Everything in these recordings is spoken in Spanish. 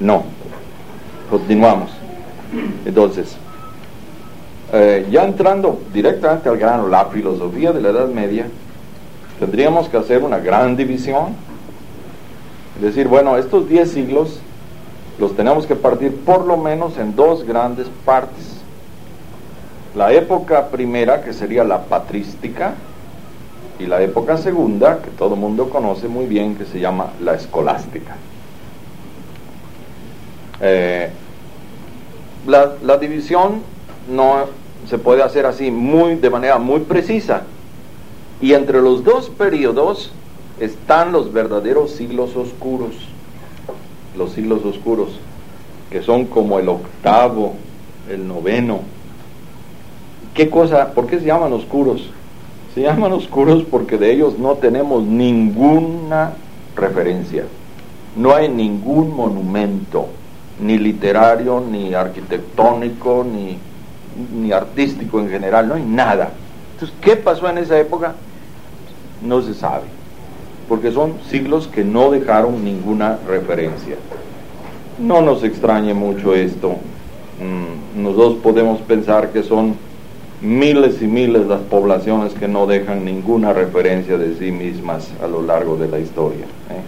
No. Continuamos. Entonces, eh, ya entrando directamente al grano, la filosofía de la Edad Media, tendríamos que hacer una gran división. Es decir, bueno, estos 10 siglos los tenemos que partir por lo menos en dos grandes partes. La época primera, que sería la patrística, y la época segunda, que todo el mundo conoce muy bien, que se llama la escolástica. Eh, la, división no se puede hacer así muy de manera muy precisa. Y entre los dos periodos están los verdaderos siglos oscuros los siglos oscuros que son como el octavo el noveno. Qué cosa por qué se llaman oscuros se llaman oscuros porque de ellos no tenemos ninguna referencia. No hay ningún monumento ni literario, ni arquitectónico, ni, ni artístico en general, no hay nada. Entonces, ¿qué pasó en esa época? No se sabe, porque son siglos que no dejaron ninguna referencia. No nos extrañe mucho esto. Mm, nosotros podemos pensar que son miles y miles las poblaciones que no dejan ninguna referencia de sí mismas a lo largo de la historia. ¿eh?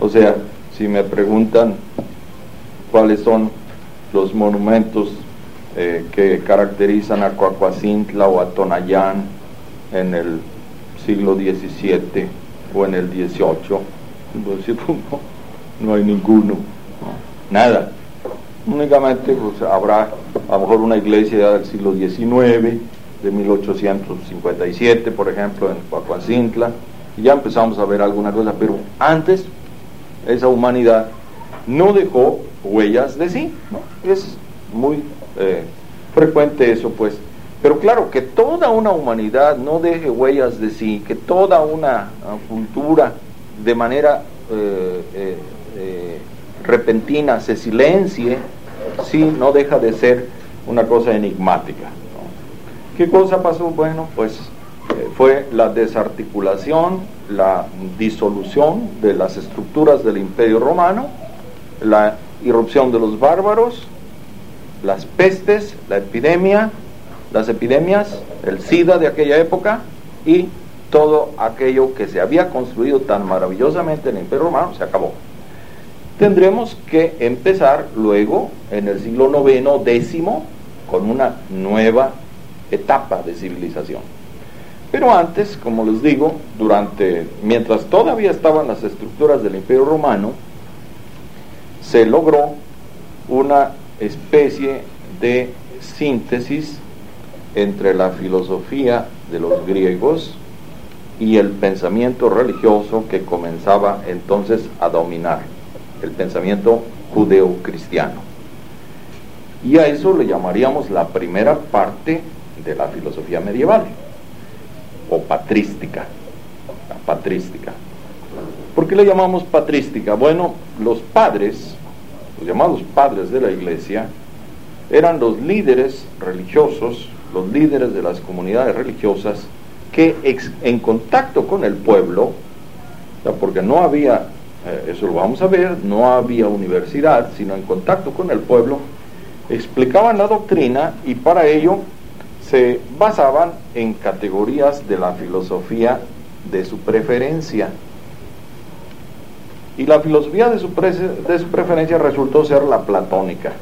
O sea, si me preguntan cuáles son los monumentos eh, que caracterizan a Coacuacintla o a Tonayán en el siglo XVII o en el XVIII, pues, no, hay ninguno, nada. Únicamente pues, habrá a lo mejor una iglesia del siglo XIX, de 1857, por ejemplo, en Coacuacintla, y ya empezamos a ver alguna cosa, pero antes esa humanidad no dejó huellas de sí. Es muy eh, frecuente eso, pues. Pero claro, que toda una humanidad no deje huellas de sí, que toda una cultura de manera eh, eh, repentina se silencie, sí, no deja de ser una cosa enigmática. ¿Qué cosa pasó? Bueno, pues fue la desarticulación, la disolución de las estructuras del imperio romano, la irrupción de los bárbaros, las pestes, la epidemia, las epidemias, el SIDA de aquella época y todo aquello que se había construido tan maravillosamente en el imperio romano se acabó. Tendremos que empezar luego en el siglo IX, décimo, con una nueva etapa de civilización. Pero antes, como les digo, durante, mientras todavía estaban las estructuras del Imperio Romano, se logró una especie de síntesis entre la filosofía de los griegos y el pensamiento religioso que comenzaba entonces a dominar, el pensamiento judeo-cristiano. Y a eso le llamaríamos la primera parte de la filosofía medieval o patrística. ¿Por qué le llamamos patrística? Bueno, los padres, los llamados padres de la iglesia, eran los líderes religiosos, los líderes de las comunidades religiosas, que en contacto con el pueblo, porque no había, eh, eso lo vamos a ver, no había universidad, sino en contacto con el pueblo, explicaban la doctrina y para ello se basaban en categorías de la filosofía de su preferencia. Y la filosofía de su, de su preferencia resultó ser la platónica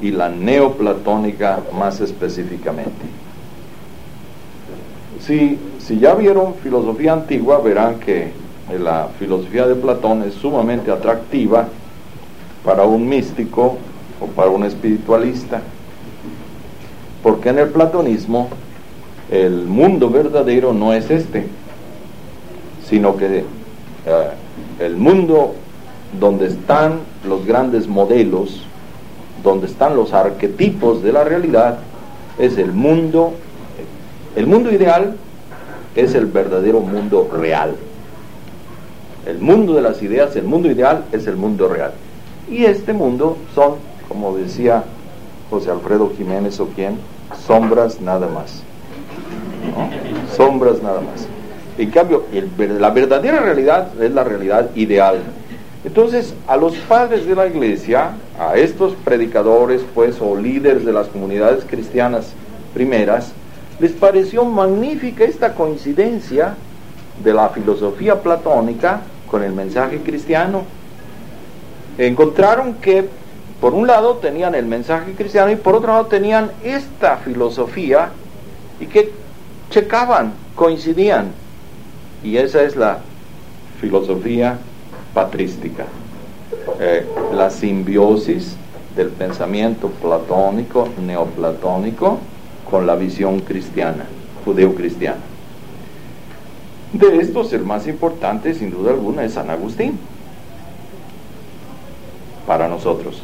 y la neoplatónica más específicamente. Si, si ya vieron filosofía antigua, verán que la filosofía de Platón es sumamente atractiva para un místico o para un espiritualista porque en el platonismo el mundo verdadero no es este, sino que eh, el mundo donde están los grandes modelos, donde están los arquetipos de la realidad, es el mundo, el mundo ideal es el verdadero mundo real. El mundo de las ideas, el mundo ideal es el mundo real. Y este mundo son, como decía José Alfredo Jiménez o quien, sombras nada más. Sombras nada más. En cambio, la verdadera realidad es la realidad ideal. Entonces, a los padres de la iglesia, a estos predicadores, pues, o líderes de las comunidades cristianas primeras, les pareció magnífica esta coincidencia de la filosofía platónica con el mensaje cristiano. Encontraron que, por un lado, tenían el mensaje cristiano y por otro lado tenían esta filosofía y que checaban, coincidían. Y esa es la filosofía patrística, eh, la simbiosis del pensamiento platónico, neoplatónico, con la visión cristiana, judeocristiana. De estos, el más importante, sin duda alguna, es San Agustín. Para nosotros.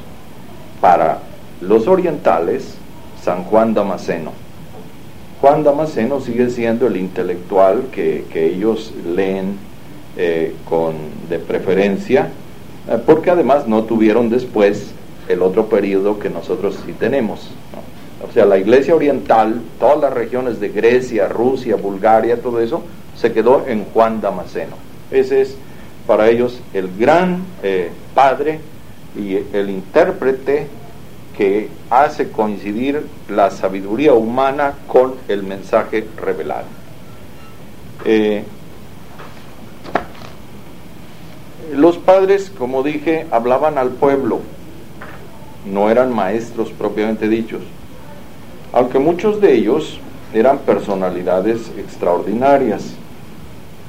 Para los orientales, San Juan Damasceno. Juan Damasceno sigue siendo el intelectual que, ellos leen eh, con, de preferencia, eh, porque además no tuvieron después el otro periodo que nosotros sí tenemos. O sea, la iglesia oriental, todas las regiones de Grecia, Rusia, Bulgaria, todo eso, se quedó en Juan Damasceno. Ese es para ellos el gran eh, padre y el intérprete que hace coincidir la sabiduría humana con el mensaje revelado. Los padres, como dije, hablaban al pueblo, no eran maestros propiamente dichos, aunque muchos de ellos eran personalidades extraordinarias,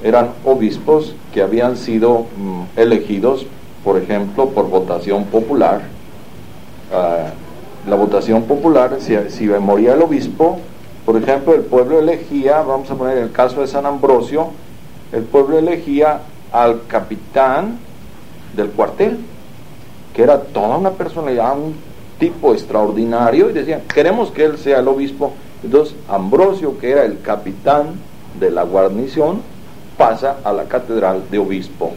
eran obispos que habían sido mm, elegidos, por ejemplo, por votación popular, Ah, la votación popular, si, si, moría el obispo, por ejemplo, el pueblo elegía, vamos a poner el caso de San Ambrosio, el pueblo elegía al capitán del cuartel, que era toda una personalidad, un tipo extraordinario, y decían, queremos que él sea el obispo. Entonces, Ambrosio, que era el capitán de la guarnición, pasa a la catedral de obispo.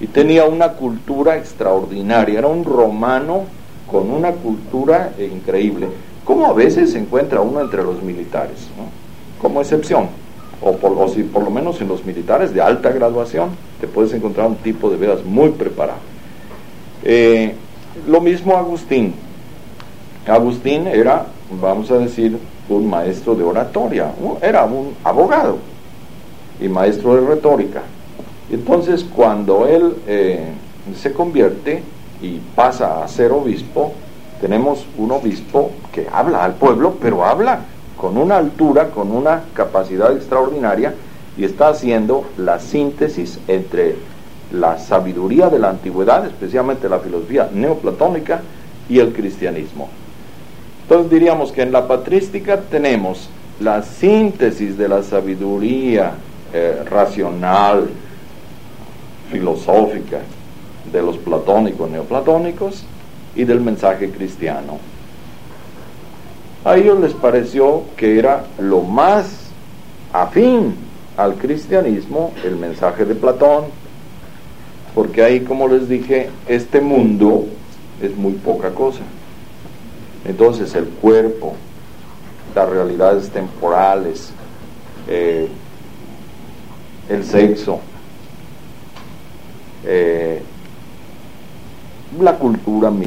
Y tenía una cultura extraordinaria, era un romano con una cultura increíble, como a veces se encuentra uno entre los militares, como excepción, o por, si por lo menos en los militares de alta graduación, te puedes encontrar un tipo de veras muy preparado. Eh, lo mismo Agustín. Agustín era, vamos a decir, un maestro de oratoria, era un abogado y maestro de retórica. Entonces, cuando él eh, se convierte, y pasa a ser obispo, tenemos un obispo que habla al pueblo, pero habla con una altura, con una capacidad extraordinaria y está haciendo la síntesis entre la sabiduría de la antigüedad, especialmente la filosofía neoplatónica y el cristianismo. Entonces diríamos que en la patrística tenemos la síntesis de la sabiduría eh, racional, filosófica, de los platónicos, neoplatónicos y del mensaje cristiano. A ellos les pareció que era lo más afín al cristianismo el mensaje de Platón, porque ahí, como les dije, este mundo es muy poca cosa. Entonces el cuerpo, las realidades temporales, eh, el sexo, eh, la cultura